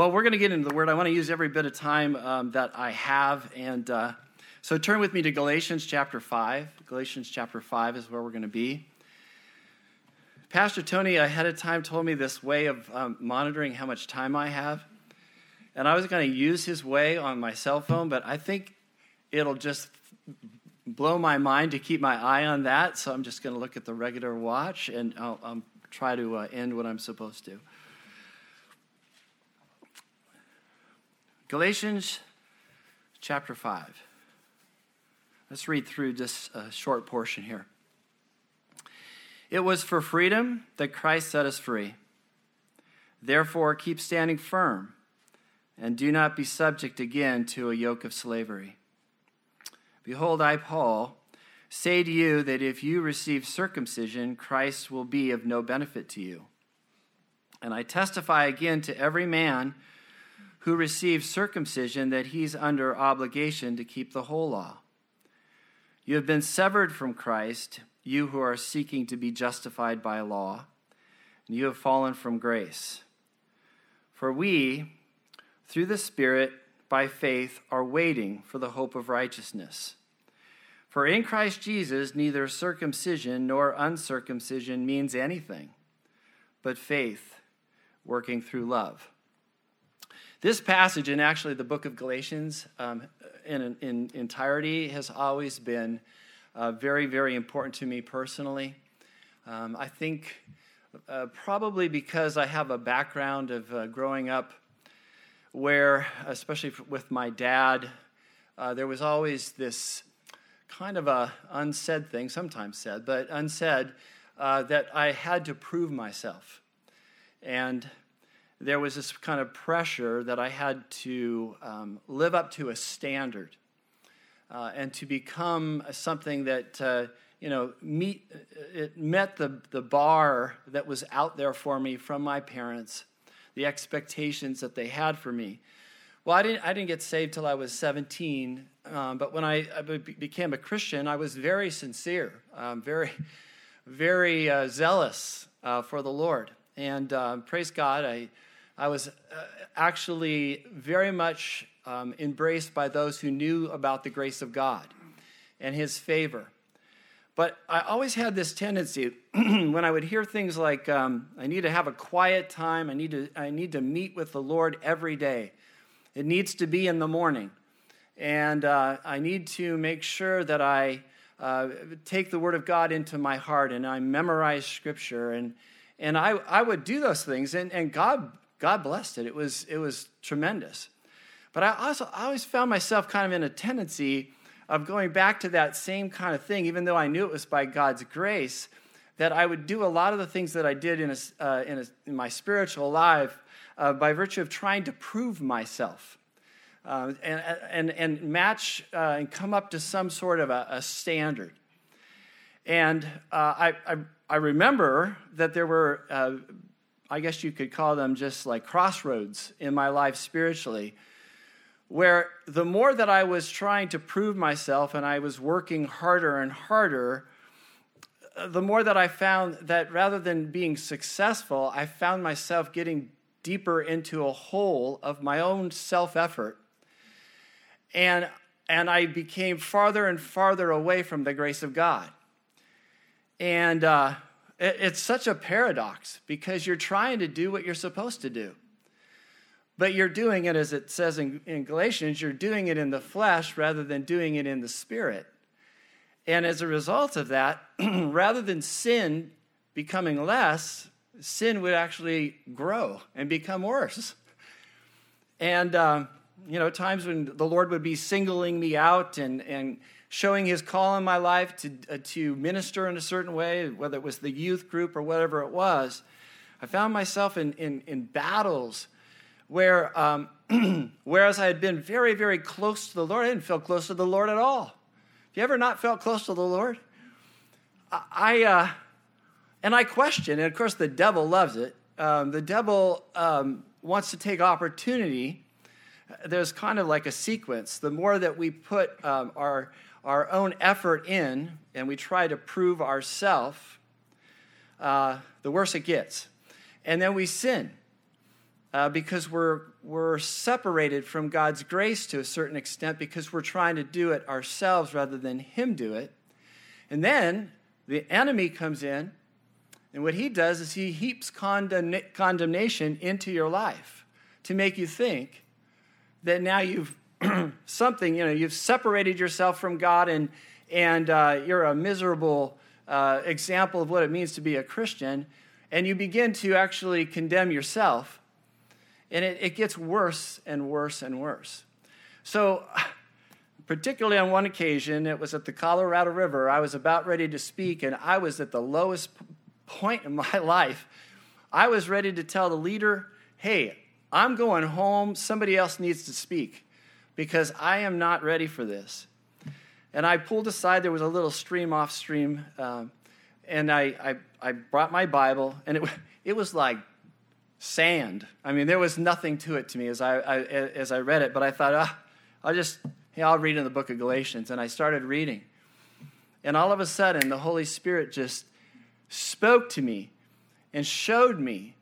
Well, we're going to get into the word. I want to use every bit of time um, that I have. And uh, so turn with me to Galatians chapter 5. Galatians chapter 5 is where we're going to be. Pastor Tony ahead of time told me this way of um, monitoring how much time I have. And I was going to use his way on my cell phone, but I think it'll just blow my mind to keep my eye on that. So I'm just going to look at the regular watch and I'll, I'll try to uh, end what I'm supposed to. Galatians chapter 5. Let's read through this uh, short portion here. It was for freedom that Christ set us free. Therefore, keep standing firm and do not be subject again to a yoke of slavery. Behold, I, Paul, say to you that if you receive circumcision, Christ will be of no benefit to you. And I testify again to every man who receives circumcision that he's under obligation to keep the whole law. You have been severed from Christ, you who are seeking to be justified by law, and you have fallen from grace. For we, through the Spirit, by faith, are waiting for the hope of righteousness. For in Christ Jesus, neither circumcision nor uncircumcision means anything, but faith working through love. This passage, and actually the book of Galatians um, in, in entirety, has always been uh, very, very important to me personally. Um, I think uh, probably because I have a background of uh, growing up where, especially with my dad, uh, there was always this kind of a unsaid thing, sometimes said, but unsaid, uh, that I had to prove myself. And there was this kind of pressure that I had to um, live up to a standard uh, and to become something that, uh, you know, meet, it met the, the bar that was out there for me from my parents, the expectations that they had for me. Well, I didn't, I didn't get saved till I was 17, um, but when I, I, became a Christian, I was very sincere, um, very, very uh, zealous uh, for the Lord. And um, praise God, I I was uh, actually very much um, embraced by those who knew about the grace of God and His favor. But I always had this tendency when I would hear things like, um, I need to have a quiet time, I need, to, I need to meet with the Lord every day. It needs to be in the morning. And uh, I need to make sure that I uh, take the Word of God into my heart and I memorize Scripture. And, and I, I would do those things, and, and God God blessed it. It was, it was tremendous. But I also I always found myself kind of in a tendency of going back to that same kind of thing, even though I knew it was by God's grace, that I would do a lot of the things that I did in, a, uh, in, a, in, my spiritual life uh, by virtue of trying to prove myself. Uh, and, and, and match uh, and come up to some sort of a, a standard. And uh, I, I, I, remember that there were uh, I guess you could call them just like crossroads in my life spiritually, where the more that I was trying to prove myself and I was working harder and harder, uh, the more that I found that rather than being successful, I found myself getting deeper into a hole of my own self effort. And, and I became farther and farther away from the grace of God. And, uh, it's such a paradox because you're trying to do what you're supposed to do. But you're doing it, as it says in, in Galatians, you're doing it in the flesh rather than doing it in the spirit. And as a result of that, rather than sin becoming less, sin would actually grow and become worse. And, um, you know, times when the Lord would be singling me out and, and showing his call in my life to, uh, to minister in a certain way, whether it was the youth group or whatever it was, I found myself in, in, in battles where, um, whereas I had been very, very close to the Lord, I didn't feel close to the Lord at all. Have you ever not felt close to the Lord? I, uh, and I question, and of course the devil loves it. Um, the devil um, wants to take opportunity. There's kind of like a sequence. The more that we put um, our our own effort in and we try to prove ourselves, uh, the worse it gets. And then we sin. uh, because we're, we're separated from God's grace to a certain extent because we're trying to do it ourselves rather than Him do it. And then the enemy comes in, and what he does is he heaps condemn- condemnation into your life to make you think that now you've something, you know, you've separated yourself from God and, and uh, you're a miserable uh, example of what it means to be a Christian, and you begin to actually condemn yourself. And it, it gets worse and worse and worse. So, particularly on one occasion, it was at the Colorado River. I was about ready to speak, and I was at the lowest point in my life. I was ready to tell the leader, hey, I'm going home. Somebody else needs to speak because I am not ready for this. And I pulled aside, there was a little stream off stream, um, and I, I, I, brought my Bible, and it, it was like sand. I mean, there was nothing to it to me as I, I as I read it, but I thought, ah, I'll just, hey, I'll read in the book of Galatians. And I started reading. And all of a sudden, the Holy Spirit just spoke to me and showed me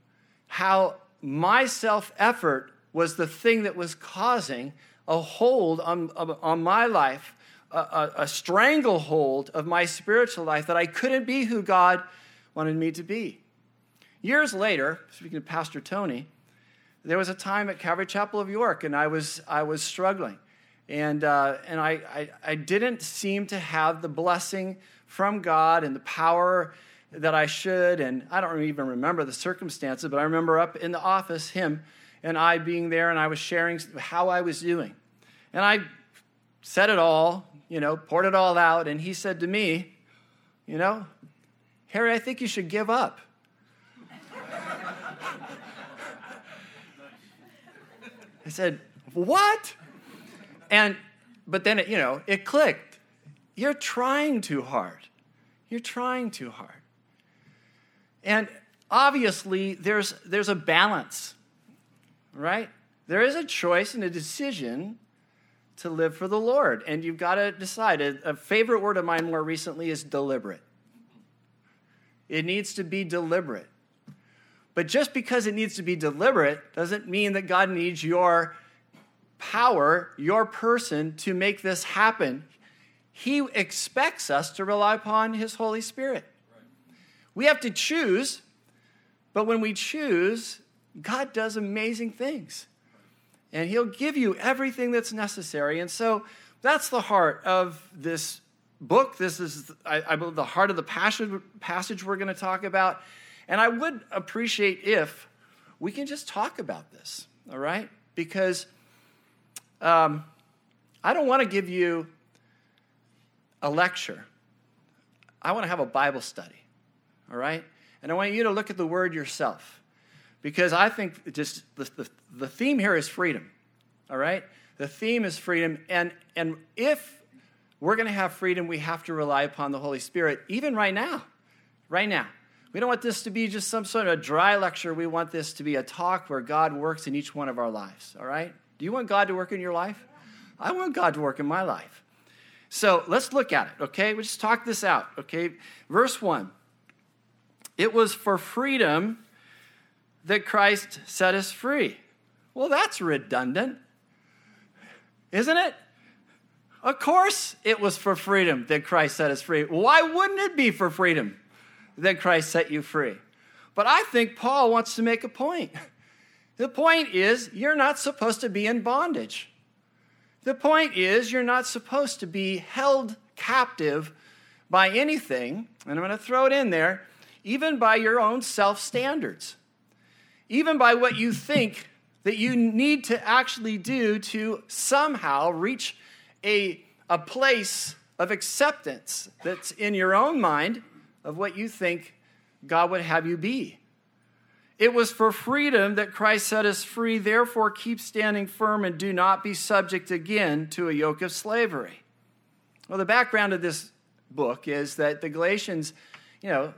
how my self effort was the thing that was causing a hold on, on my life, a, a, a stranglehold of my spiritual life that I couldn't be who God wanted me to be. Years later, speaking of Pastor Tony, there was a time at Calvary Chapel of York, and I was, I was struggling. And, uh, and I, I, I didn't seem to have the blessing from God and the power that I should. And I don't even remember the circumstances, but I remember up in the office, him and I being there, and I was sharing how I was doing. And I said it all, you know, poured it all out. And he said to me, You know, Harry, I think you should give up. I said, What? And, but then, it, you know, it clicked. You're trying too hard. You're trying too hard. And obviously, there's, there's a balance, right? There is a choice and a decision to live for the Lord. And you've got to decide. A, favorite word of mine more recently is deliberate. It needs to be deliberate. But just because it needs to be deliberate doesn't mean that God needs your power, your person, to make this happen. He expects us to rely upon His Holy Spirit. We have to choose, but when we choose, God does amazing things. And He'll give you everything that's necessary. And so that's the heart of this book. This is, I, I believe, the heart of the passage, passage we're going to talk about. And I would appreciate if we can just talk about this, all right? Because um, I don't want to give you a lecture, I want to have a Bible study all right? And I want you to look at the word yourself because I think just the, the, the theme here is freedom, all right? The theme is freedom. And, and if we're going to have freedom, we have to rely upon the Holy Spirit, even right now. Right now. We don't want this to be just some sort of dry lecture. We want this to be a talk where God works in each one of our lives, all right? Do you want God to work in your life? I want God to work in my life. So let's look at it, okay? We just talk this out, okay? Verse 1 it was for freedom that Christ set us free. Well, that's redundant, isn't it? Of course, it was for freedom that Christ set us free. Why wouldn't it be for freedom that Christ set you free? But I think Paul wants to make a point. The point is, you're not supposed to be in bondage. The point is, you're not supposed to be held captive by anything, and I'm going to throw it in there even by your own self standards, even by what you think that you need to actually do to somehow reach a, a place of acceptance that's in your own mind of what you think God would have you be. It was for freedom that Christ set us free. Therefore, keep standing firm and do not be subject again to a yoke of slavery. Well, the background of this book is that the Galatians, you know,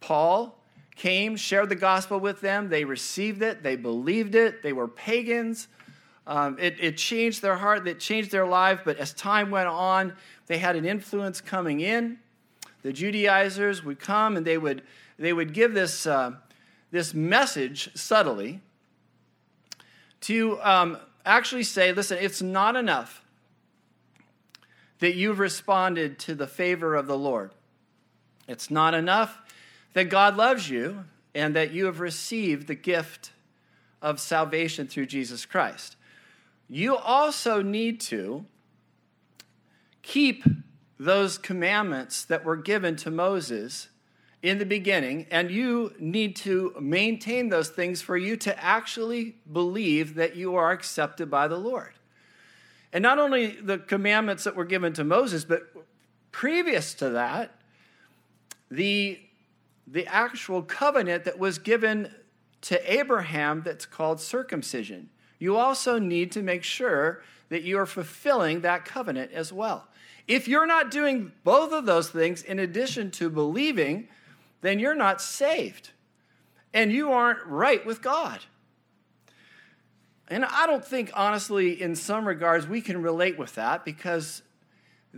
Paul came, shared the gospel with them. They received it, they believed it, they were pagans. Um, it, it changed their heart, it changed their life, but as time went on, they had an influence coming in. The Judaizers would come and they would, they would give this, uh, this message subtly to um, actually say, listen, it's not enough that you've responded to the favor of the Lord. It's not enough that God loves you and that you have received the gift of salvation through Jesus Christ. You also need to keep those commandments that were given to Moses in the beginning, and you need to maintain those things for you to actually believe that you are accepted by the Lord. And not only the commandments that were given to Moses, but previous to that, the, the actual covenant that was given to Abraham that's called circumcision. You also need to make sure that you are fulfilling that covenant as well. If you're not doing both of those things in addition to believing, then you're not saved and you aren't right with God. And I don't think, honestly, in some regards, we can relate with that because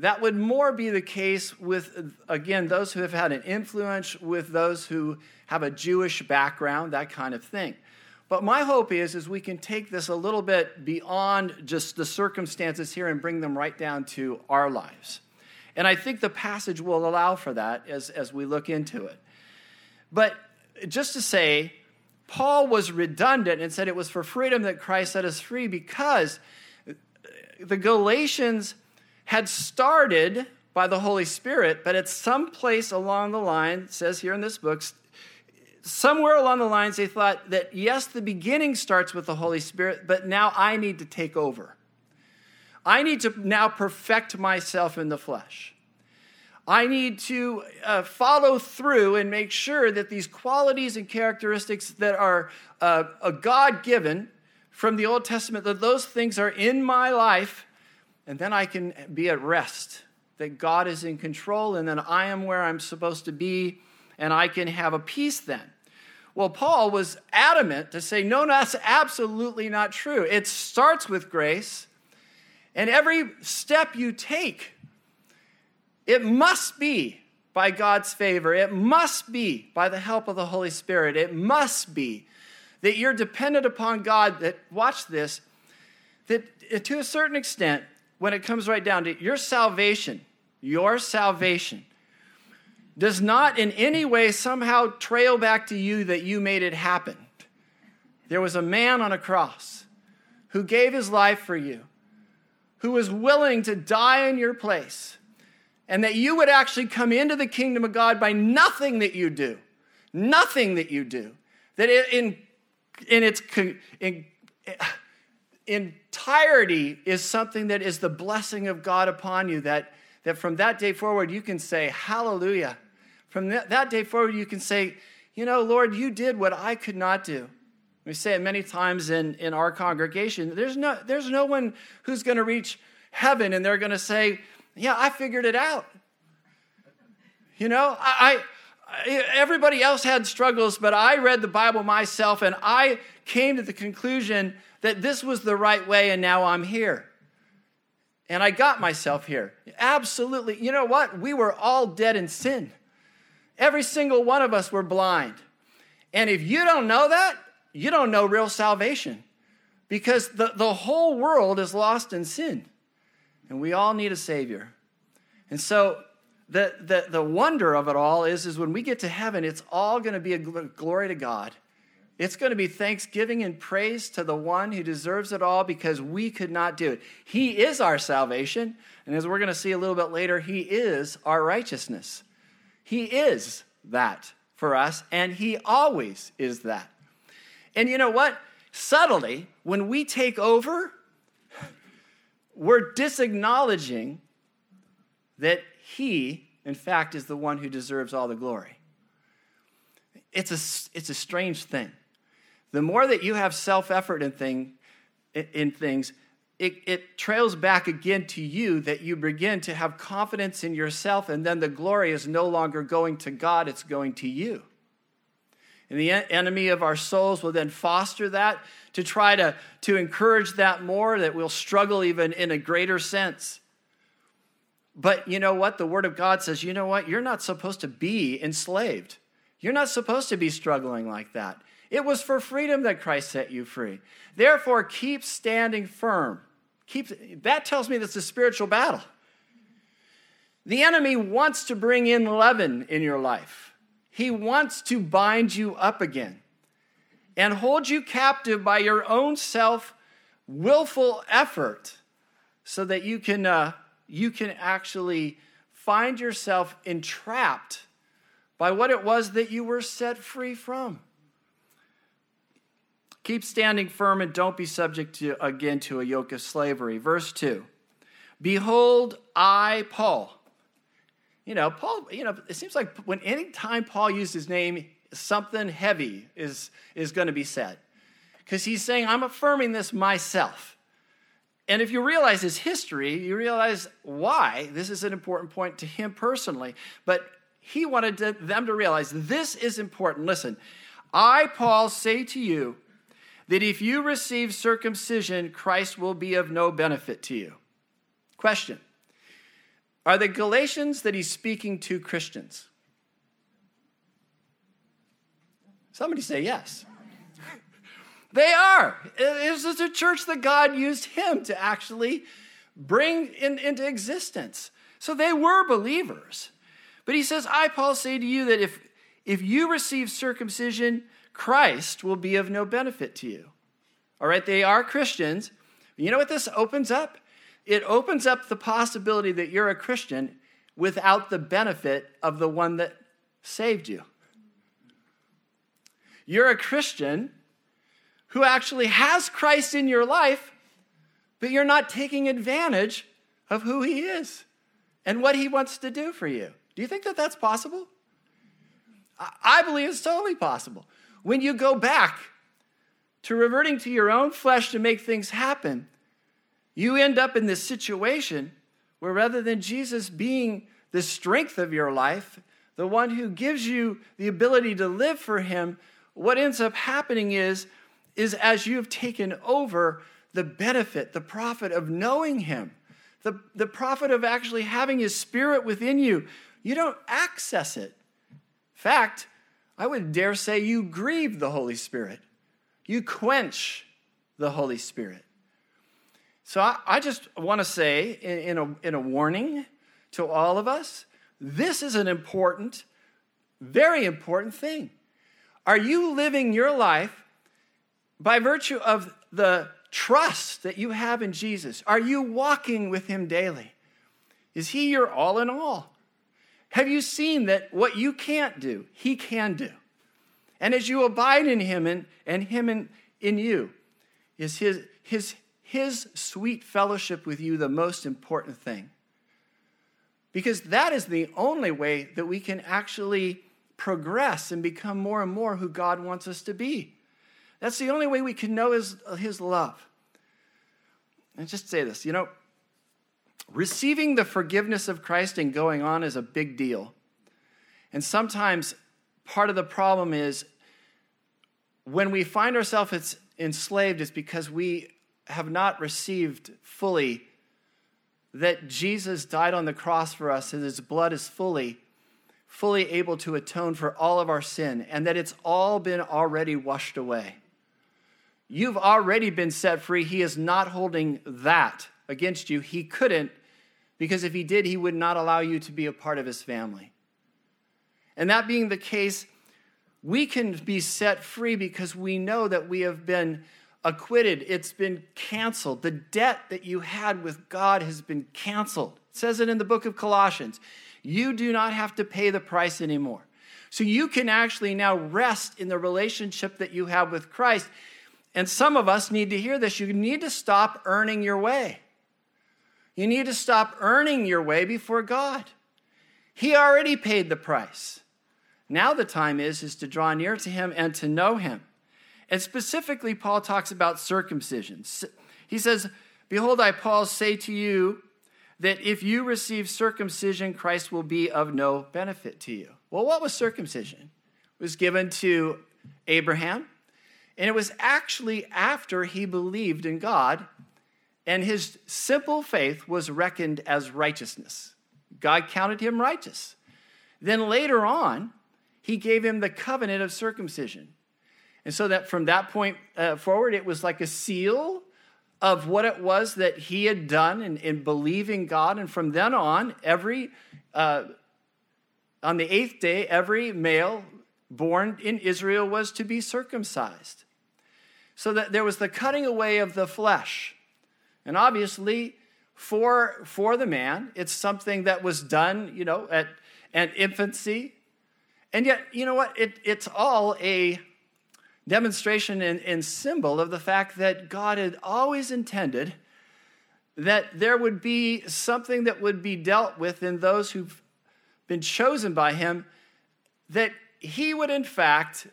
that would more be the case with, again, those who have had an influence, with those who have a Jewish background, that kind of thing. But my hope is, is we can take this a little bit beyond just the circumstances here and bring them right down to our lives. And I think the passage will allow for that as, as we look into it. But just to say, Paul was redundant and said it was for freedom that Christ set us free because the Galatians had started by the Holy Spirit, but at some place along the line, says here in this book, somewhere along the lines they thought that yes, the beginning starts with the Holy Spirit, but now I need to take over. I need to now perfect myself in the flesh. I need to uh, follow through and make sure that these qualities and characteristics that are uh, God given from the Old Testament, that those things are in my life, and then I can be at rest, that God is in control, and then I am where I'm supposed to be, and I can have a peace then. Well, Paul was adamant to say, no, that's absolutely not true. It starts with grace, and every step you take, it must be by God's favor. It must be by the help of the Holy Spirit. It must be that you're dependent upon God, that, watch this, that to a certain extent, when it comes right down to it, your salvation, your salvation does not in any way somehow trail back to you that you made it happen. There was a man on a cross who gave his life for you, who was willing to die in your place, and that you would actually come into the kingdom of God by nothing that you do, nothing that you do, that in, in its in, entirety is something that is the blessing of God upon you, that, that from that day forward you can say, Hallelujah. From that, that day forward, you can say, You know, Lord, you did what I could not do. We say it many times in, in our congregation. There's no, there's no one who's going to reach heaven and they're going to say, Yeah, I figured it out. You know, I, I, everybody else had struggles, but I read the Bible myself and I came to the conclusion that this was the right way and now I'm here. And I got myself here. Absolutely. You know what? We were all dead in sin. Every single one of us were blind. And if you don't know that, you don't know real salvation because the, the whole world is lost in sin. And we all need a Savior. And so the, the, the wonder of it all is, is when we get to heaven, it's all going to be a glory to God. It's going to be thanksgiving and praise to the one who deserves it all because we could not do it. He is our salvation. And as we're going to see a little bit later, He is our righteousness. He is that for us, and He always is that. And you know what? Subtly, when we take over, we're disacknowledging that He, in fact, is the one who deserves all the glory. It's a, it's a strange thing. The more that you have self effort in, thing, in things, it, it, trails back again to you that you begin to have confidence in yourself, and then the glory is no longer going to God, it's going to you. And the enemy of our souls will then foster that to try to, to encourage that more, that we'll struggle even in a greater sense. But you know what? The Word of God says, you know what? You're not supposed to be enslaved. You're not supposed to be struggling like that. It was for freedom that Christ set you free. Therefore, keep standing firm. Keep, that tells me that's a spiritual battle. The enemy wants to bring in leaven in your life. He wants to bind you up again and hold you captive by your own self willful effort so that you can, uh, you can actually find yourself entrapped by what it was that you were set free from. Keep standing firm and don't be subject to, again to a yoke of slavery. Verse 2 Behold, I, Paul. You know, Paul, you know, it seems like when any time Paul used his name, something heavy is, is going to be said. Because he's saying, I'm affirming this myself. And if you realize his history, you realize why this is an important point to him personally. But he wanted to, them to realize this is important. Listen, I, Paul, say to you that if you receive circumcision, Christ will be of no benefit to you. Question Are the Galatians that he's speaking to Christians? Somebody say yes. They are. This is a church that God used him to actually bring in, into existence. So they were believers. But he says, I, Paul, say to you that if, if you receive circumcision, Christ will be of no benefit to you. All right, they are Christians. You know what this opens up? It opens up the possibility that you're a Christian without the benefit of the one that saved you. You're a Christian who actually has Christ in your life, but you're not taking advantage of who he is and what he wants to do for you. Do you think that that's possible? I believe it's totally possible. When you go back to reverting to your own flesh to make things happen, you end up in this situation where rather than Jesus being the strength of your life, the one who gives you the ability to live for him, what ends up happening is is as you've taken over the benefit, the profit of knowing Him, the, the profit of actually having His Spirit within you. You don't access it. In fact, I would dare say you grieve the Holy Spirit, you quench the Holy Spirit. So I, I just want to say, in, in, a, in a warning to all of us, this is an important, very important thing. Are you living your life by virtue of the trust that you have in Jesus, are you walking with him daily? Is he your all in all? Have you seen that what you can't do, he can do? And as you abide in him and, and him in, in you, is his, his, his sweet fellowship with you the most important thing? Because that is the only way that we can actually progress and become more and more who God wants us to be. That's the only way we can know his, his love. And just say this you know, receiving the forgiveness of Christ and going on is a big deal. And sometimes part of the problem is when we find ourselves enslaved, it's because we have not received fully that Jesus died on the cross for us and his blood is fully fully able to atone for all of our sin and that it's all been already washed away. You've already been set free. He is not holding that against you. He couldn't, because if he did, he would not allow you to be a part of his family. And that being the case, we can be set free because we know that we have been acquitted. It's been canceled. The debt that you had with God has been canceled. It says it in the book of Colossians. You do not have to pay the price anymore. So you can actually now rest in the relationship that you have with Christ and some of us need to hear this. You need to stop earning your way. You need to stop earning your way before God. He already paid the price. Now the time is is to draw near to him and to know him. And specifically Paul talks about circumcision. He says, "Behold I Paul say to you that if you receive circumcision Christ will be of no benefit to you." Well, what was circumcision? It was given to Abraham and it was actually after he believed in God, and his simple faith was reckoned as righteousness. God counted him righteous. Then later on, he gave him the covenant of circumcision. And so that from that point uh, forward, it was like a seal of what it was that he had done in, in believing God. And from then on, every uh, on the eighth day, every male born in Israel was to be circumcised. So that there was the cutting away of the flesh. And obviously, for, for the man, it's something that was done, you know, at, at infancy. And yet, you know what? It, it's all a demonstration and, and symbol of the fact that God had always intended that there would be something that would be dealt with in those who've been chosen by him, that he would, in fact,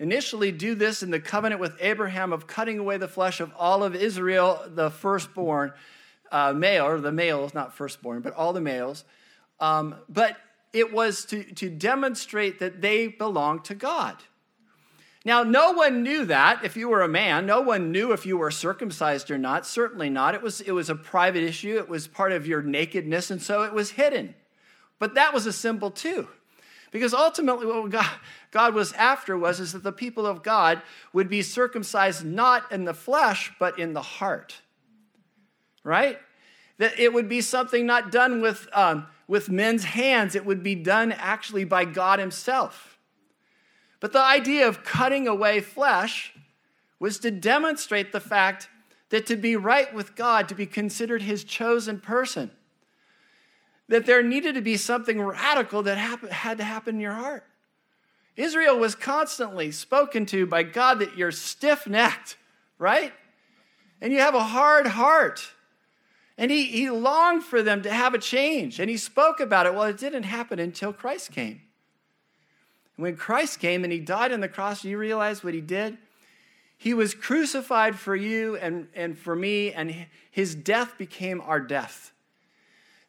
initially do this in the covenant with Abraham of cutting away the flesh of all of Israel, the firstborn uh, male, or the males, not firstborn, but all the males. Um, but it was to, to demonstrate that they belonged to God. Now, no one knew that if you were a man. No one knew if you were circumcised or not. Certainly not. It was, it was a private issue, it was part of your nakedness, and so it was hidden. But that was a symbol too. Because ultimately, what God, God was after was is that the people of God would be circumcised not in the flesh, but in the heart. Right? That it would be something not done with, um, with men's hands, it would be done actually by God Himself. But the idea of cutting away flesh was to demonstrate the fact that to be right with God, to be considered his chosen person, that there needed to be something radical that had to happen in your heart. Israel was constantly spoken to by God that you're stiff necked, right? And you have a hard heart. And he, he longed for them to have a change. And he spoke about it. Well, it didn't happen until Christ came. When Christ came and he died on the cross, you realize what he did? He was crucified for you and, and for me, and his death became our death.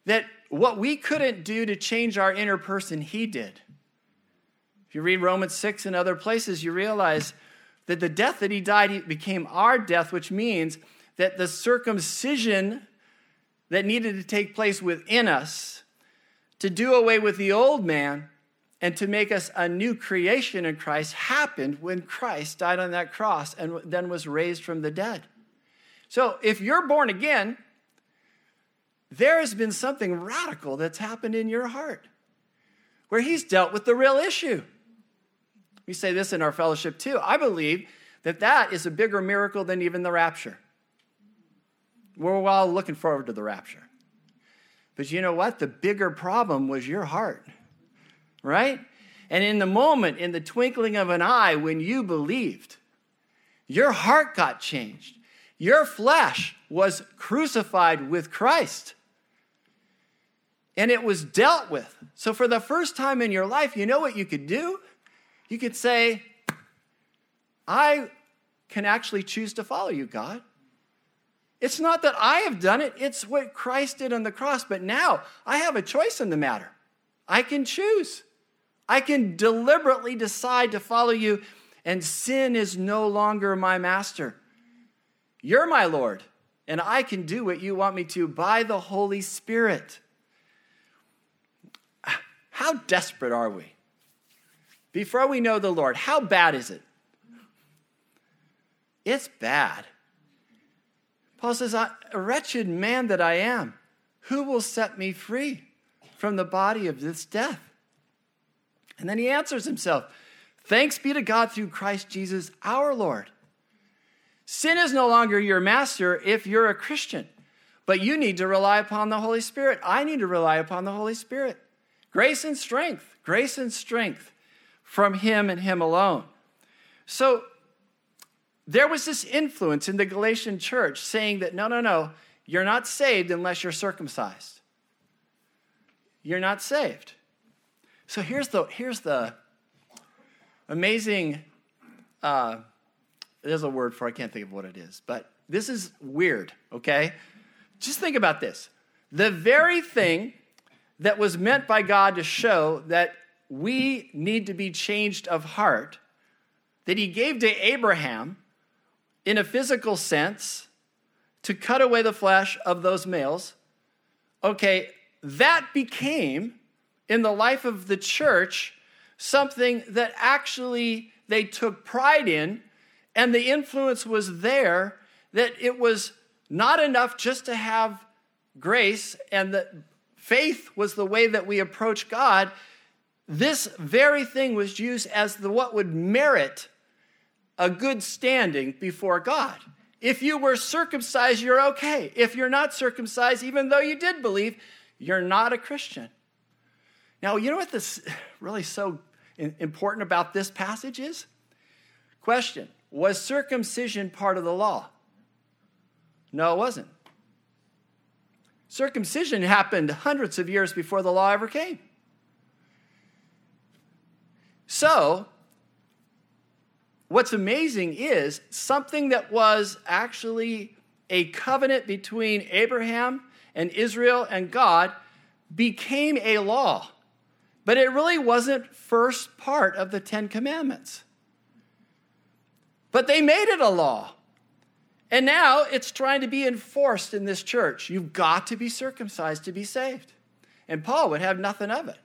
That what we couldn't do to change our inner person, he did. If you read Romans 6 and other places, you realize that the death that he died became our death, which means that the circumcision that needed to take place within us to do away with the old man and to make us a new creation in Christ happened when Christ died on that cross and then was raised from the dead. So if you're born again, there has been something radical that's happened in your heart where he's dealt with the real issue. We say this in our fellowship too. I believe that that is a bigger miracle than even the rapture. We're all looking forward to the rapture. But you know what? The bigger problem was your heart right? And in the moment, in the twinkling of an eye, when you believed, your heart got changed. Your flesh was crucified with Christ. And it was dealt with. So, for the first time in your life, you know what you could do? You could say, I can actually choose to follow you, God. It's not that I have done it, it's what Christ did on the cross. But now I have a choice in the matter. I can choose. I can deliberately decide to follow you, and sin is no longer my master. You're my Lord, and I can do what you want me to by the Holy Spirit. How desperate are we? Before we know the Lord, how bad is it? It's bad. Paul says, A wretched man that I am, who will set me free from the body of this death? And then he answers himself Thanks be to God through Christ Jesus our Lord. Sin is no longer your master if you're a Christian, but you need to rely upon the Holy Spirit. I need to rely upon the Holy Spirit. Grace and strength, grace and strength from Him and Him alone. So there was this influence in the Galatian church saying that no, no, no, you're not saved unless you're circumcised. You're not saved. So here's the, here's the amazing, uh, there's a word for I can't think of what it is, but this is weird, okay? Just think about this. The very thing that was meant by God to show that we need to be changed of heart, that he gave to Abraham in a physical sense to cut away the flesh of those males, okay, that became in the life of the church something that actually they took pride in, and the influence was there that it was not enough just to have grace and that faith was the way that we approach God. This very thing was used as the what would merit a good standing before God. If you were circumcised, you're okay. If you're not circumcised, even though you did believe, you're not a Christian. Now, you know what this really so important about this passage is? Question Was circumcision part of the law? No, it wasn't. Circumcision happened hundreds of years before the law ever came. So, what's amazing is something that was actually a covenant between Abraham and Israel and God became a law. But it really wasn't first part of the 10 commandments. But they made it a law. And now it's trying to be enforced in this church. You've got to be circumcised to be saved. And Paul would have nothing of it.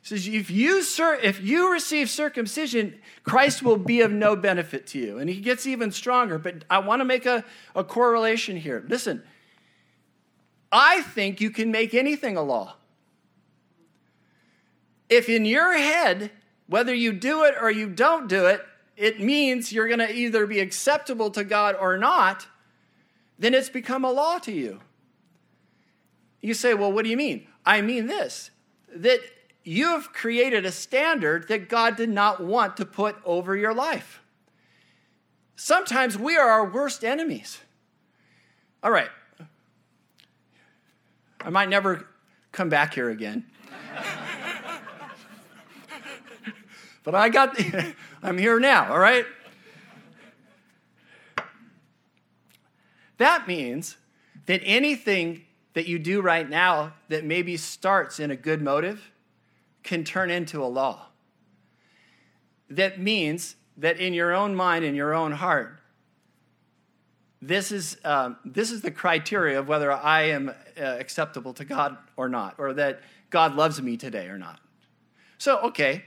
He says, if you, if you receive circumcision, Christ will be of no benefit to you. And he gets even stronger. But I want to make a, a correlation here. Listen, I think you can make anything a law. If in your head, whether you do it or you don't do it, it means you're going to either be acceptable to God or not, then it's become a law to you. You say, well, what do you mean? I mean this that you have created a standard that God did not want to put over your life. Sometimes we are our worst enemies. All right. I might never come back here again. but I got, I'm here now, all right? That means that anything that you do right now that maybe starts in a good motive can turn into a law. That means that in your own mind, in your own heart, this is, um, this is the criteria of whether I am uh, acceptable to God or not, or that God loves me today or not. So, okay,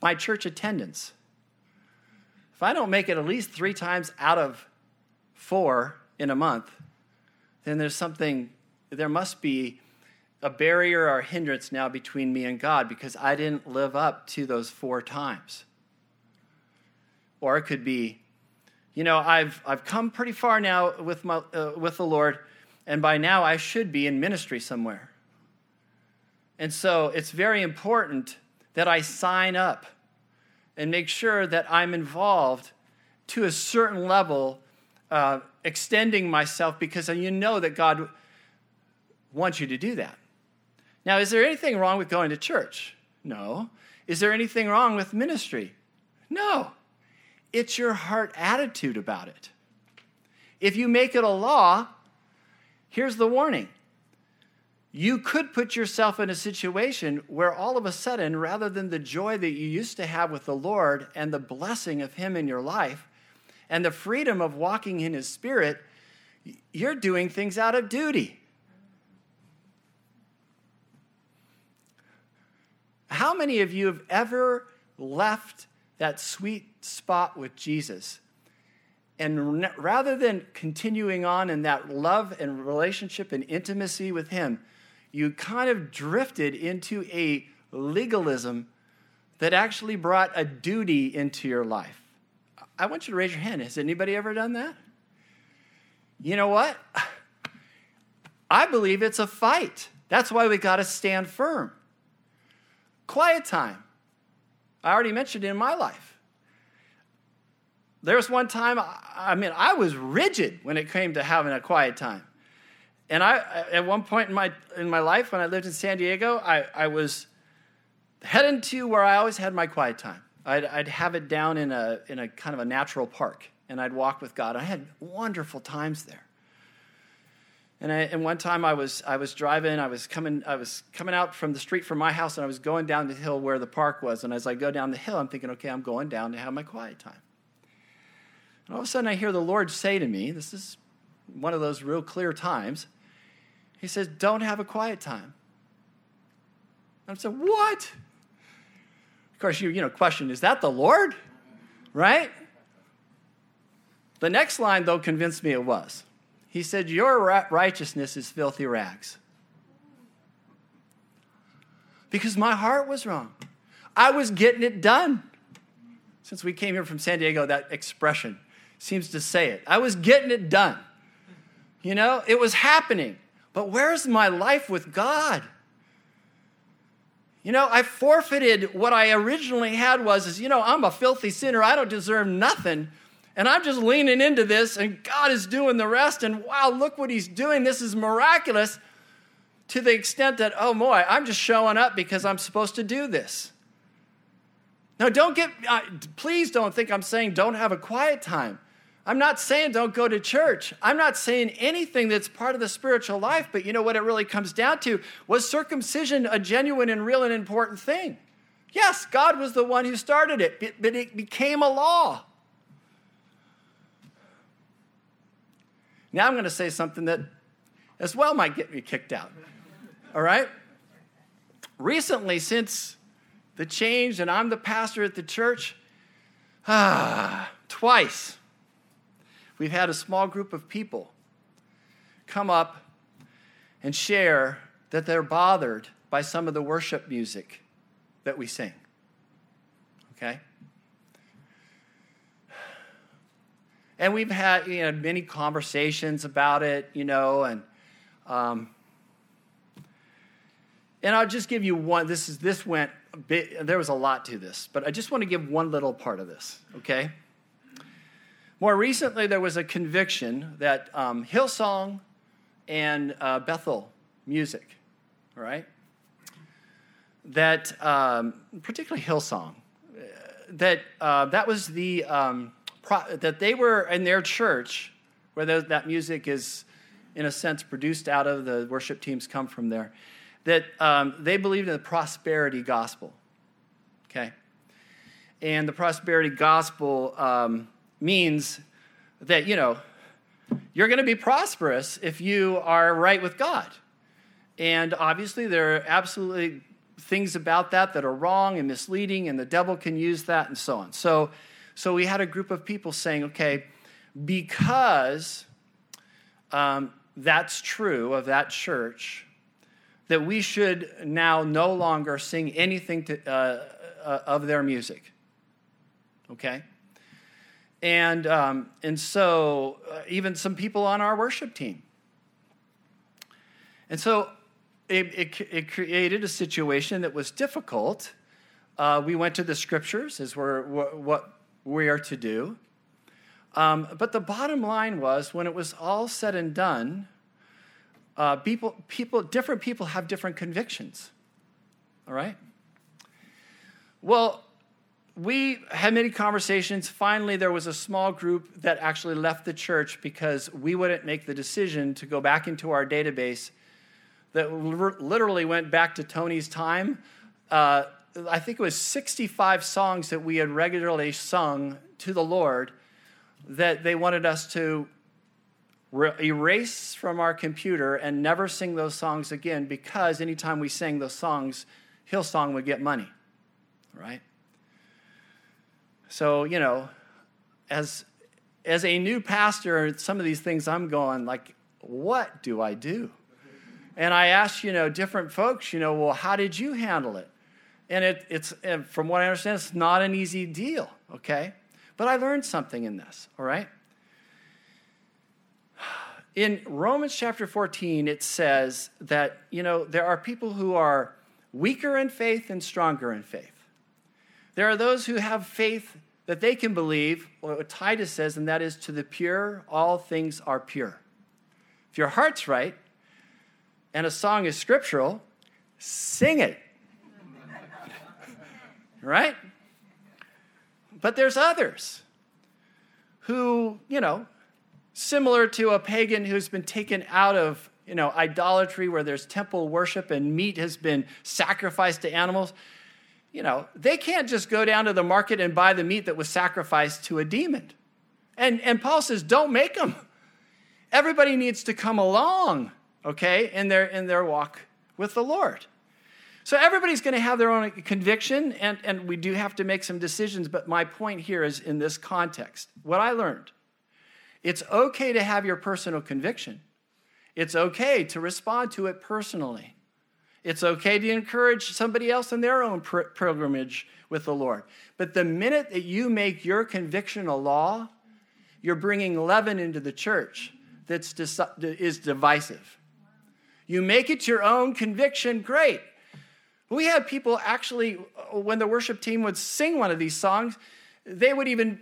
my church attendance. If I don't make it at least three times out of four in a month, then there's something, there must be a barrier or a hindrance now between me and God because I didn't live up to those four times. Or it could be, you know, I've, I've come pretty far now with, my, uh, with the Lord, and by now I should be in ministry somewhere. And so it's very important that I sign up and make sure that I'm involved to a certain level, uh, extending myself because you know that God wants you to do that. Now, is there anything wrong with going to church? No. Is there anything wrong with ministry? No. It's your heart attitude about it. If you make it a law, here's the warning you could put yourself in a situation where all of a sudden, rather than the joy that you used to have with the Lord and the blessing of Him in your life and the freedom of walking in His Spirit, you're doing things out of duty. How many of you have ever left that sweet spot with Jesus? And rather than continuing on in that love and relationship and intimacy with Him, you kind of drifted into a legalism that actually brought a duty into your life. I want you to raise your hand. Has anybody ever done that? You know what? I believe it's a fight. That's why we got to stand firm. Quiet time. I already mentioned it in my life. There was one time, I mean, I was rigid when it came to having a quiet time. And I, at one point in my, in my life, when I lived in San Diego, I, I was heading to where I always had my quiet time. I'd, I'd have it down in a, in a kind of a natural park, and I'd walk with God. I had wonderful times there. And, I, and one time I was, I was driving, I was, coming, I was coming out from the street from my house, and I was going down the hill where the park was. And as I go down the hill, I'm thinking, okay, I'm going down to have my quiet time. And all of a sudden, I hear the Lord say to me, this is one of those real clear times. He says, Don't have a quiet time. I said, What? Of course, you, you know, question, is that the Lord? Right? The next line, though, convinced me it was. He said, Your righteousness is filthy rags. Because my heart was wrong. I was getting it done. Since we came here from San Diego, that expression seems to say it. I was getting it done. You know, it was happening. But where's my life with God? You know, I forfeited what I originally had was is, you know, I'm a filthy sinner. I don't deserve nothing. And I'm just leaning into this, and God is doing the rest. And wow, look what He's doing. This is miraculous to the extent that, oh boy, I'm just showing up because I'm supposed to do this. Now, don't get, uh, please don't think I'm saying don't have a quiet time. I'm not saying don't go to church. I'm not saying anything that's part of the spiritual life, but you know what it really comes down to? Was circumcision a genuine and real and important thing? Yes, God was the one who started it, but it became a law. Now I'm going to say something that as well might get me kicked out. All right? Recently, since the change and I'm the pastor at the church, ah, twice we've had a small group of people come up and share that they're bothered by some of the worship music that we sing. Okay? and we've had you know, many conversations about it, you know, and um, and I'll just give you one. This is this went a bit. There was a lot to this, but I just want to give one little part of this. Okay. More recently, there was a conviction that um, Hillsong and uh, Bethel music, right? That um, particularly Hillsong, uh, that uh, that was the um, that they were in their church, where that music is, in a sense, produced out of, the worship teams come from there, that um, they believed in the prosperity gospel. Okay? And the prosperity gospel um, means that, you know, you're going to be prosperous if you are right with God. And obviously, there are absolutely things about that that are wrong and misleading, and the devil can use that and so on. So, so we had a group of people saying, okay, because um, that's true of that church, that we should now no longer sing anything to, uh, uh, of their music. Okay? And, um, and so, uh, even some people on our worship team. And so, it, it, it created a situation that was difficult. Uh, we went to the scriptures, as we're, what we are to do. Um, but the bottom line was when it was all said and done, uh, people, people, different people have different convictions. All right? Well, we had many conversations. Finally, there was a small group that actually left the church because we wouldn't make the decision to go back into our database that literally went back to Tony's time. Uh, I think it was 65 songs that we had regularly sung to the Lord that they wanted us to re- erase from our computer and never sing those songs again because anytime we sang those songs, Hillsong would get money, right? So, you know, as, as a new pastor, some of these things I'm going, like, what do I do? And I asked, you know, different folks, you know, well, how did you handle it? And it, it's, and from what I understand, it's not an easy deal, okay? But I learned something in this, all right? In Romans chapter 14, it says that, you know, there are people who are weaker in faith and stronger in faith. There are those who have faith that they can believe, what Titus says, and that is to the pure, all things are pure. If your heart's right and a song is scriptural, sing it right? But there's others who, you know, similar to a pagan who's been taken out of, you know, idolatry where there's temple worship and meat has been sacrificed to animals, you know, they can't just go down to the market and buy the meat that was sacrificed to a demon. And, and Paul says, don't make them. Everybody needs to come along, okay, in their, in their walk with the Lord. So everybody's going to have their own conviction, and, and we do have to make some decisions. But my point here is in this context what I learned it's okay to have your personal conviction, it's okay to respond to it personally. It's okay to encourage somebody else in their own pilgrimage with the Lord. But the minute that you make your conviction a law, you're bringing leaven into the church that is divisive. You make it your own conviction, great. We had people actually, when the worship team would sing one of these songs, they would even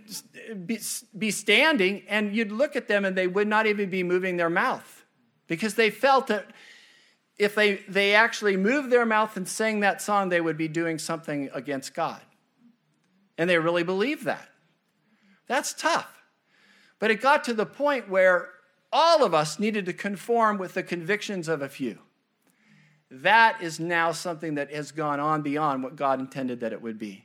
be, standing and you'd look at them and they would not even be moving their mouth because they felt that if they, they actually moved their mouth and sang that song, they would be doing something against God. And they really believed that. That's tough. But it got to the point where all of us needed to conform with the convictions of a few. That is now something that has gone on beyond what God intended that it would be.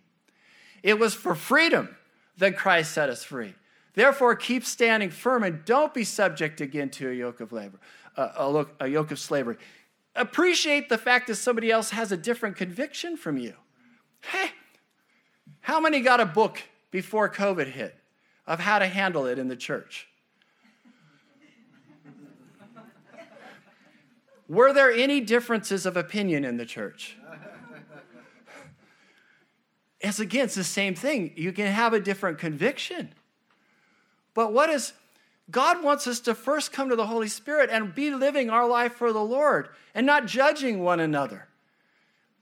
It was for freedom that Christ set us free. Therefore, keep standing firm and don't be subject again to a yoke of labor, uh, a, a yoke of slavery appreciate the fact that somebody else has a different conviction from you. Hey, how many got a book before COVID hit of how to handle it in the church? Were there any differences of opinion in the church? It's again, it's the same thing. You can have a different conviction. But what is God wants us to first come to the Holy Spirit and be living our life for the Lord and not judging one another.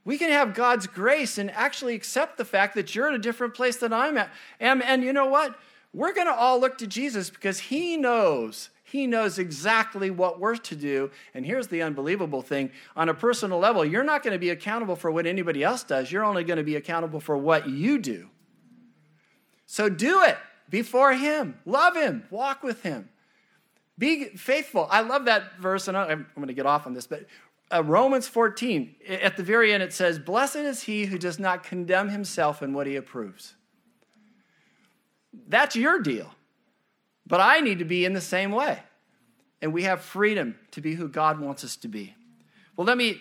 We can have God's grace and actually accept the fact that you're in a different place than I'm at. And, and you know what? We're going to all look to Jesus because He knows. He knows exactly what we're to do. And here's the unbelievable thing on a personal level, you're not going to be accountable for what anybody else does. You're only going to be accountable for what you do. So do it before Him. Love Him. Walk with Him. Be faithful. I love that verse, and I'm going to get off on this, but uh, Romans 14, at the very end, it says, Blessed is he who does not condemn himself in what he approves. That's your deal. But I need to be in the same way. And we have freedom to be who God wants us to be. Well, let me,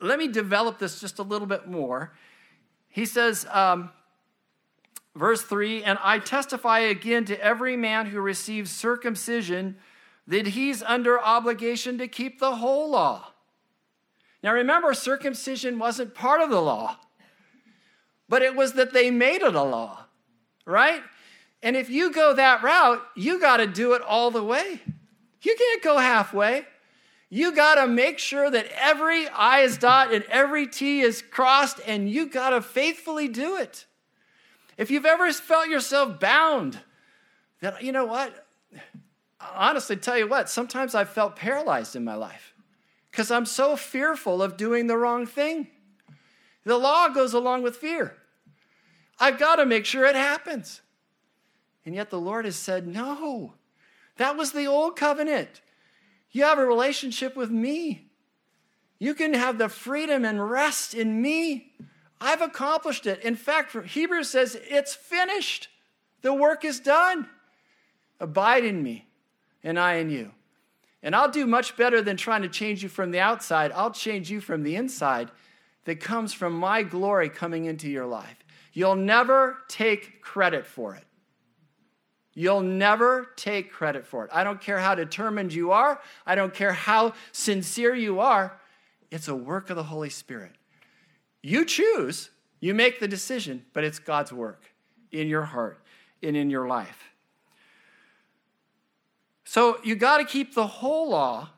let me develop this just a little bit more. He says, um, Verse 3 And I testify again to every man who receives circumcision that he's under obligation to keep the whole law. Now remember, circumcision wasn't part of the law, but it was that they made it a law, right? And if you go that route, you got to do it all the way. You can't go halfway. You got to make sure that every I is dotted and every T is crossed, and you got to faithfully do it. If you've ever felt yourself bound, then you know what? Honestly, tell you what, sometimes I've felt paralyzed in my life because I'm so fearful of doing the wrong thing. The law goes along with fear. I've got to make sure it happens. And yet the Lord has said, no, that was the old covenant. You have a relationship with me. You can have the freedom and rest in me. I've accomplished it. In fact, Hebrews says it's finished. The work is done. Abide in me, and I in you. And I'll do much better than trying to change you from the outside. I'll change you from the inside that comes from my glory coming into your life. You'll never take credit for it. You'll never take credit for it. I don't care how determined you are, I don't care how sincere you are. It's a work of the Holy Spirit. You choose, you make the decision, but it's God's work in your heart and in your life. So you got to keep the whole law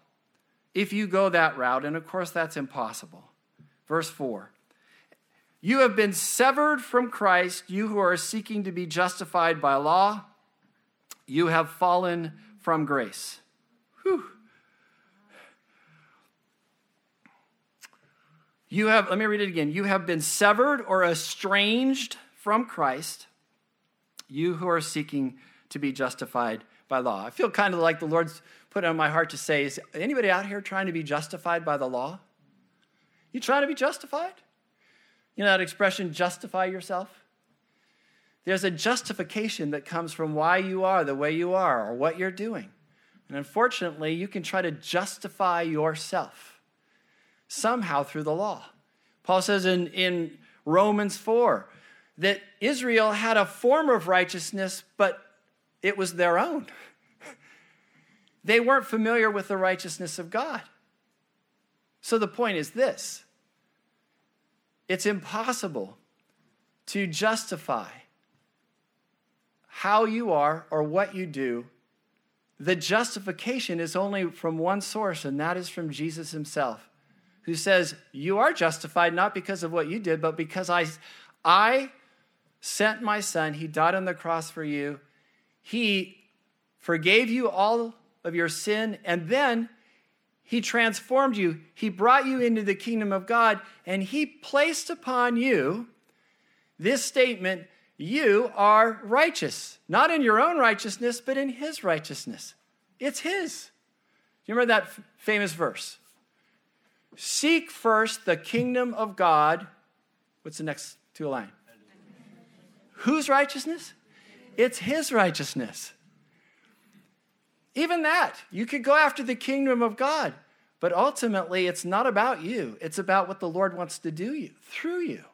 if you go that route, and of course, that's impossible. Verse 4 You have been severed from Christ, you who are seeking to be justified by law, you have fallen from grace. You have, let me read it again. You have been severed or estranged from Christ, you who are seeking to be justified by law. I feel kind of like the Lord's put on my heart to say, is anybody out here trying to be justified by the law? You trying to be justified? You know that expression, justify yourself? There's a justification that comes from why you are the way you are or what you're doing. And unfortunately, you can try to justify yourself somehow through the law. Paul says in, in Romans 4 that Israel had a form of righteousness, but it was their own. They weren't familiar with the righteousness of God. So the point is this it's impossible to justify how you are or what you do. The justification is only from one source, and that is from Jesus himself, who says, You are justified not because of what you did, but because I, I sent my son. He died on the cross for you. He forgave you all of your sin, and then he transformed you. He brought you into the kingdom of God, and He placed upon you this statement You are righteous. Not in your own righteousness, but in His righteousness. It's His. Do you remember that f- famous verse? Seek first the kingdom of God. What's the next two line? Whose righteousness? It's His righteousness. Even that, you could go after the kingdom of God, but ultimately it's not about you. It's about what the Lord wants to do you, through you.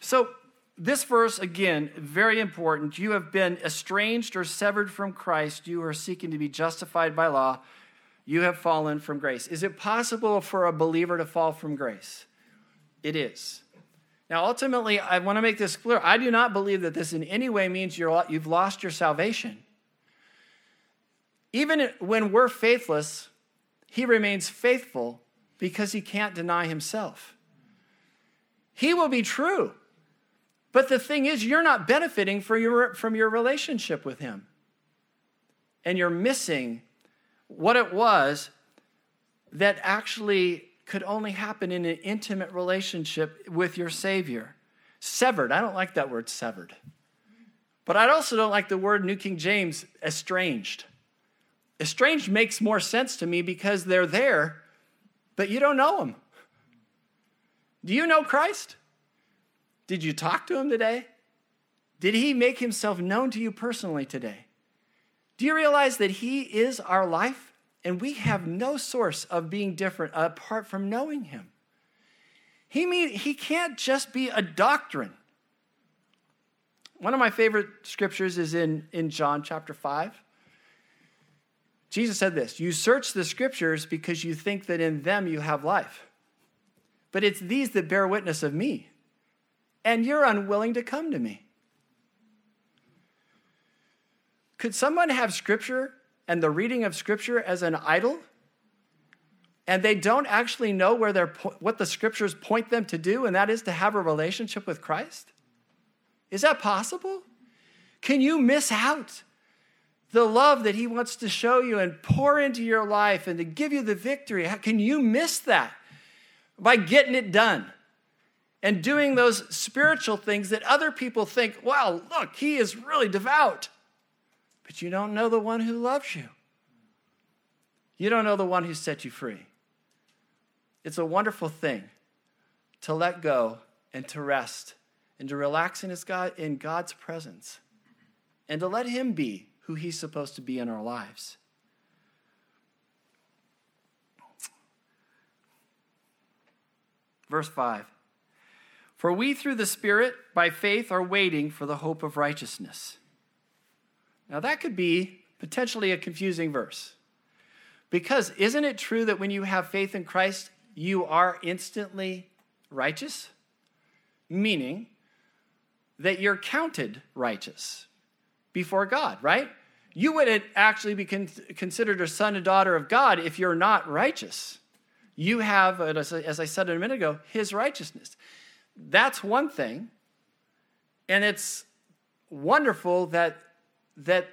So, this verse, again, very important. You have been estranged or severed from Christ. You are seeking to be justified by law. You have fallen from grace. Is it possible for a believer to fall from grace? It is. Now, ultimately, I want to make this clear. I do not believe that this in any way means you're, you've lost your salvation. Even when we're faithless, he remains faithful because he can't deny himself. He will be true. But the thing is, you're not benefiting your, from your relationship with him. And you're missing what it was that actually could only happen in an intimate relationship with your Savior. Severed. I don't like that word severed. But I also don't like the word New King James, estranged. Estranged makes more sense to me because they're there, but you don't know them. Do you know Christ? Did you talk to him today? Did he make himself known to you personally today? Do you realize that he is our life and we have no source of being different apart from knowing him? He, mean, he can't just be a doctrine. One of my favorite scriptures is in, in John chapter 5. Jesus said this You search the scriptures because you think that in them you have life. But it's these that bear witness of me, and you're unwilling to come to me. Could someone have scripture and the reading of scripture as an idol? And they don't actually know where they're, what the scriptures point them to do, and that is to have a relationship with Christ? Is that possible? Can you miss out the love that He wants to show you and pour into your life and to give you the victory. How can you miss that? By getting it done and doing those spiritual things that other people think, wow, look, he is really devout. But you don't know the one who loves you. You don't know the one who set you free. It's a wonderful thing to let go and to rest and to relax in, his God, in God's presence and to let Him be who He's supposed to be in our lives. Verse 5 For we through the Spirit, by faith, are waiting for the hope of righteousness. Now, that could be potentially a confusing verse. Because isn't it true that when you have faith in Christ, you are instantly righteous? Meaning that you're counted righteous before God, right? You wouldn't actually be con- considered a son and daughter of God if you're not righteous. You have, as I said a minute ago, his righteousness. That's one thing. And it's wonderful that, that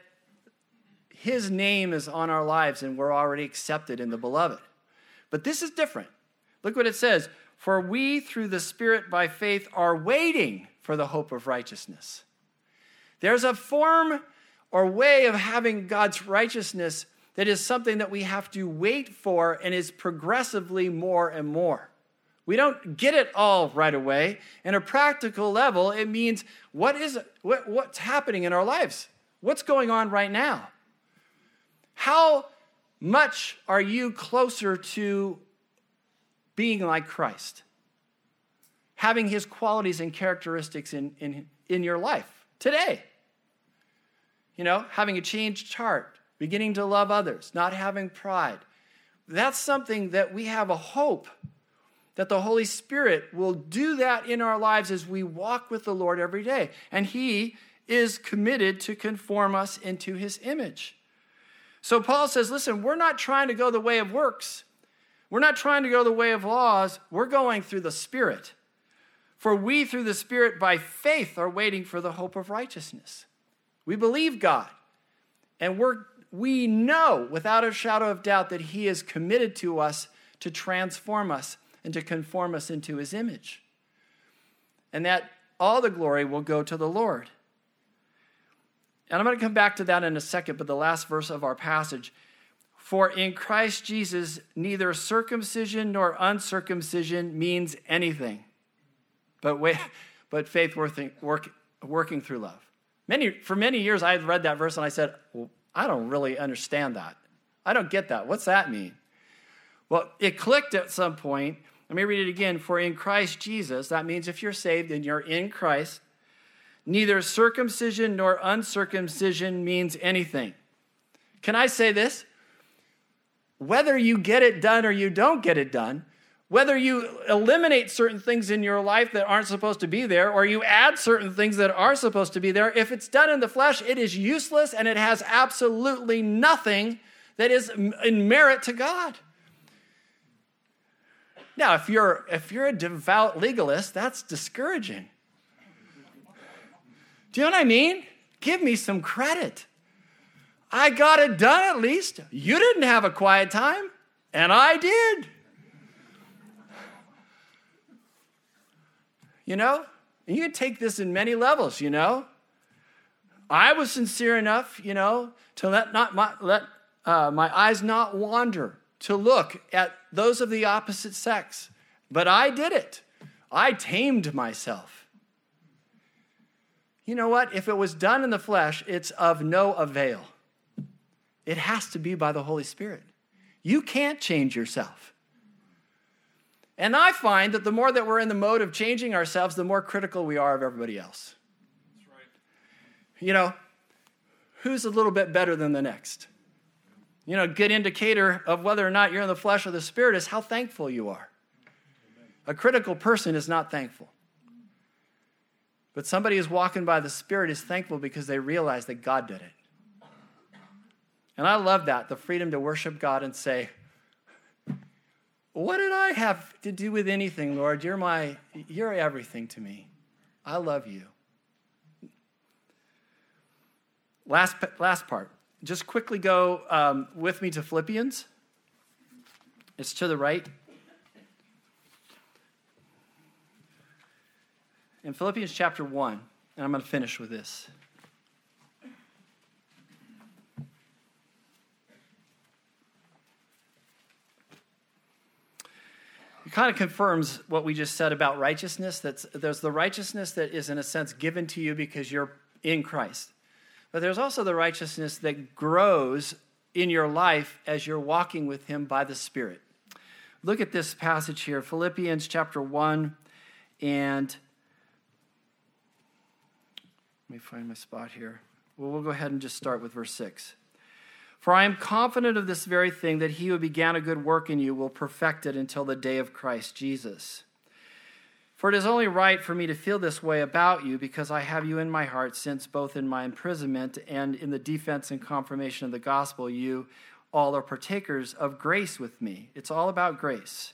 his name is on our lives and we're already accepted in the beloved. But this is different. Look what it says For we, through the Spirit by faith, are waiting for the hope of righteousness. There's a form or way of having God's righteousness that is something that we have to wait for and is progressively more and more. We don't get it all right away. In a practical level, it means what is what, what's happening in our lives? What's going on right now? How much are you closer to being like Christ? having his qualities and characteristics in, in, in your life today. You know, having a changed heart, beginning to love others, not having pride. That's something that we have a hope that the Holy Spirit will do that in our lives as we walk with the Lord every day. And He is committed to conform us into His image. So Paul says, listen, we're not trying to go the way of works. We're not trying to go the way of laws. We're going through the Spirit. For we, through the Spirit, by faith, are waiting for the hope of righteousness. We believe God. And we're, we know without a shadow of doubt that He is committed to us to transform us and to conform us into his image. And that all the glory will go to the Lord. And I'm going to come back to that in a second, but the last verse of our passage. For in Christ Jesus, neither circumcision nor uncircumcision means anything, but, wait, but faith working, work, working through love. Many, for many years, I had read that verse and I said, well, I don't really understand that. I don't get that. What's that mean? Well, it clicked at some point let me read it again. For in Christ Jesus, that means if you're saved and you're in Christ, neither circumcision nor uncircumcision means anything. Can I say this? Whether you get it done or you don't get it done, whether you eliminate certain things in your life that aren't supposed to be there, or you add certain things that are supposed to be there, if it's done in the flesh, it is useless and it has absolutely nothing that is in merit to God. Now, if you're if you're a devout legalist, that's discouraging. You know what I mean? Give me some credit. I got it done at least. You didn't have a quiet time, and I did. You know, and you can take this in many levels, you know. I was sincere enough, you know, to let not my, let uh, my eyes not wander to look at those of the opposite sex. But I did it. I tamed myself. You know what? If it was done in the flesh, it's of no avail. It has to be by the Holy Spirit. You can't change yourself. And I find that the more that we're in the mode of changing ourselves, the more critical we are of everybody else. That's right. You know, who's a little bit better than the next? you know, a good indicator of whether or not you're in the flesh or the spirit is how thankful you are. A critical person is not thankful. But somebody who's walking by the Spirit is thankful because they realize that God did it. And I love that the freedom to worship God and say, What did I have to do with anything, Lord? You're, my, you're everything to me. I love you. Last, last part just quickly go um, with me to Philippians. It's to the right. In Philippians chapter 1, and I'm going to finish with this. It kind of confirms what we just said about righteousness. That's, there's the righteousness that is, in a sense, given to you because you're in Christ. But there's also the righteousness that grows in your life as you're walking with Him by the Spirit. Look at this passage here Philippians chapter 1 and let me find my spot here. Well, we'll go ahead and just start with verse 6. For I am confident of this very thing that he who began a good work in you will perfect it until the day of Christ Jesus. For it is only right for me to feel this way about you because I have you in my heart, since both in my imprisonment and in the defense and confirmation of the gospel, you all are partakers of grace with me. It's all about grace.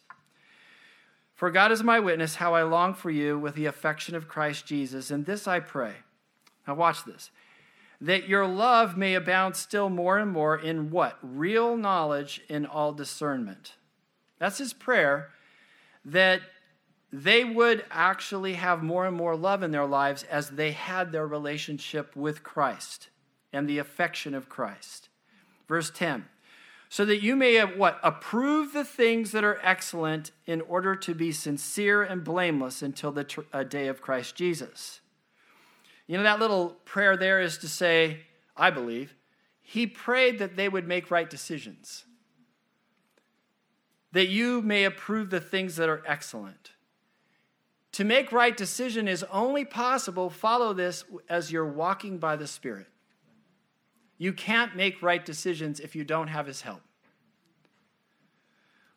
For God is my witness how I long for you with the affection of Christ Jesus, and this I pray. Now, watch this that your love may abound still more and more in what? Real knowledge in all discernment. That's his prayer that they would actually have more and more love in their lives as they had their relationship with Christ and the affection of Christ. Verse 10 so that you may have what approve the things that are excellent in order to be sincere and blameless until the tr- uh, day of Christ Jesus. You know that little prayer there is to say, I believe, he prayed that they would make right decisions. That you may approve the things that are excellent To make right decision is only possible, follow this, as you're walking by the Spirit. You can't make right decisions if you don't have His help.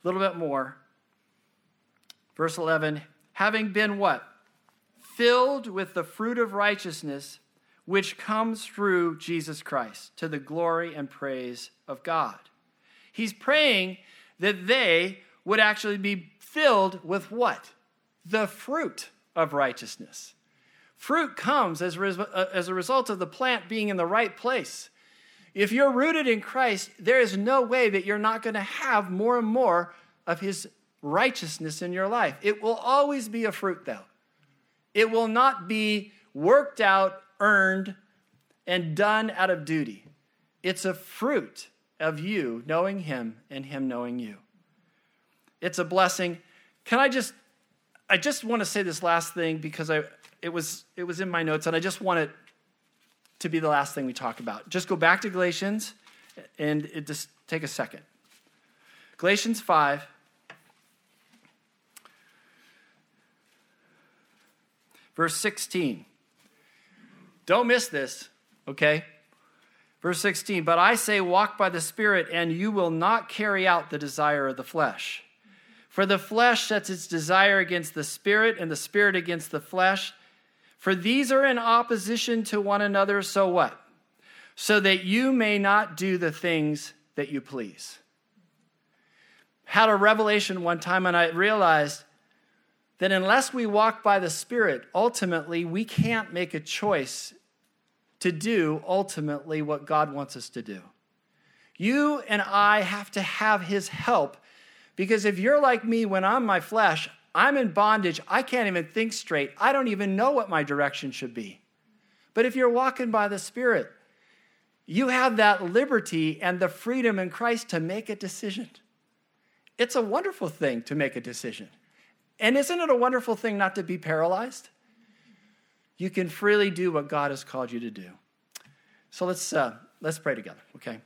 A little bit more. Verse 11 having been what? Filled with the fruit of righteousness which comes through Jesus Christ to the glory and praise of God. He's praying that they would actually be filled with what? the fruit of righteousness. Fruit comes as, uh, as a result of the plant being in the right place. If you're rooted in Christ, there is no way that you're not going to have more and more of His righteousness in your life. It will always be a fruit, though. It will not be worked out, earned, and done out of duty. It's a fruit of you knowing Him and Him knowing you. It's a blessing. Can I just I just want to say this last thing because I, it, was, it was in my notes, and I just want it to be the last thing we talk about. Just go back to Galatians and it just take a second. Galatians 5. Verse 16. Don't miss this, okay? Verse 16, but I say, walk by the Spirit, and you will not carry out the desire of the flesh. For the flesh sets its desire against the spirit, and the spirit against the flesh. For these are in opposition to one another, so what? So that you may not do the things that you please. Had a revelation one time, and I realized that unless we walk by the Spirit, ultimately we can't make a choice to do ultimately what God wants us to do. You and I have to have His help because if you're like me, when I'm my flesh, I'm in bondage. I can't even think straight. I don't even know what my direction should be. But if you're walking by the Spirit, you have that liberty and the freedom in Christ to make a decision. It's a wonderful thing to make a decision. And isn't it a wonderful thing not to be paralyzed? You can freely do what God has called you to do. So let's, uh, let's pray together, okay?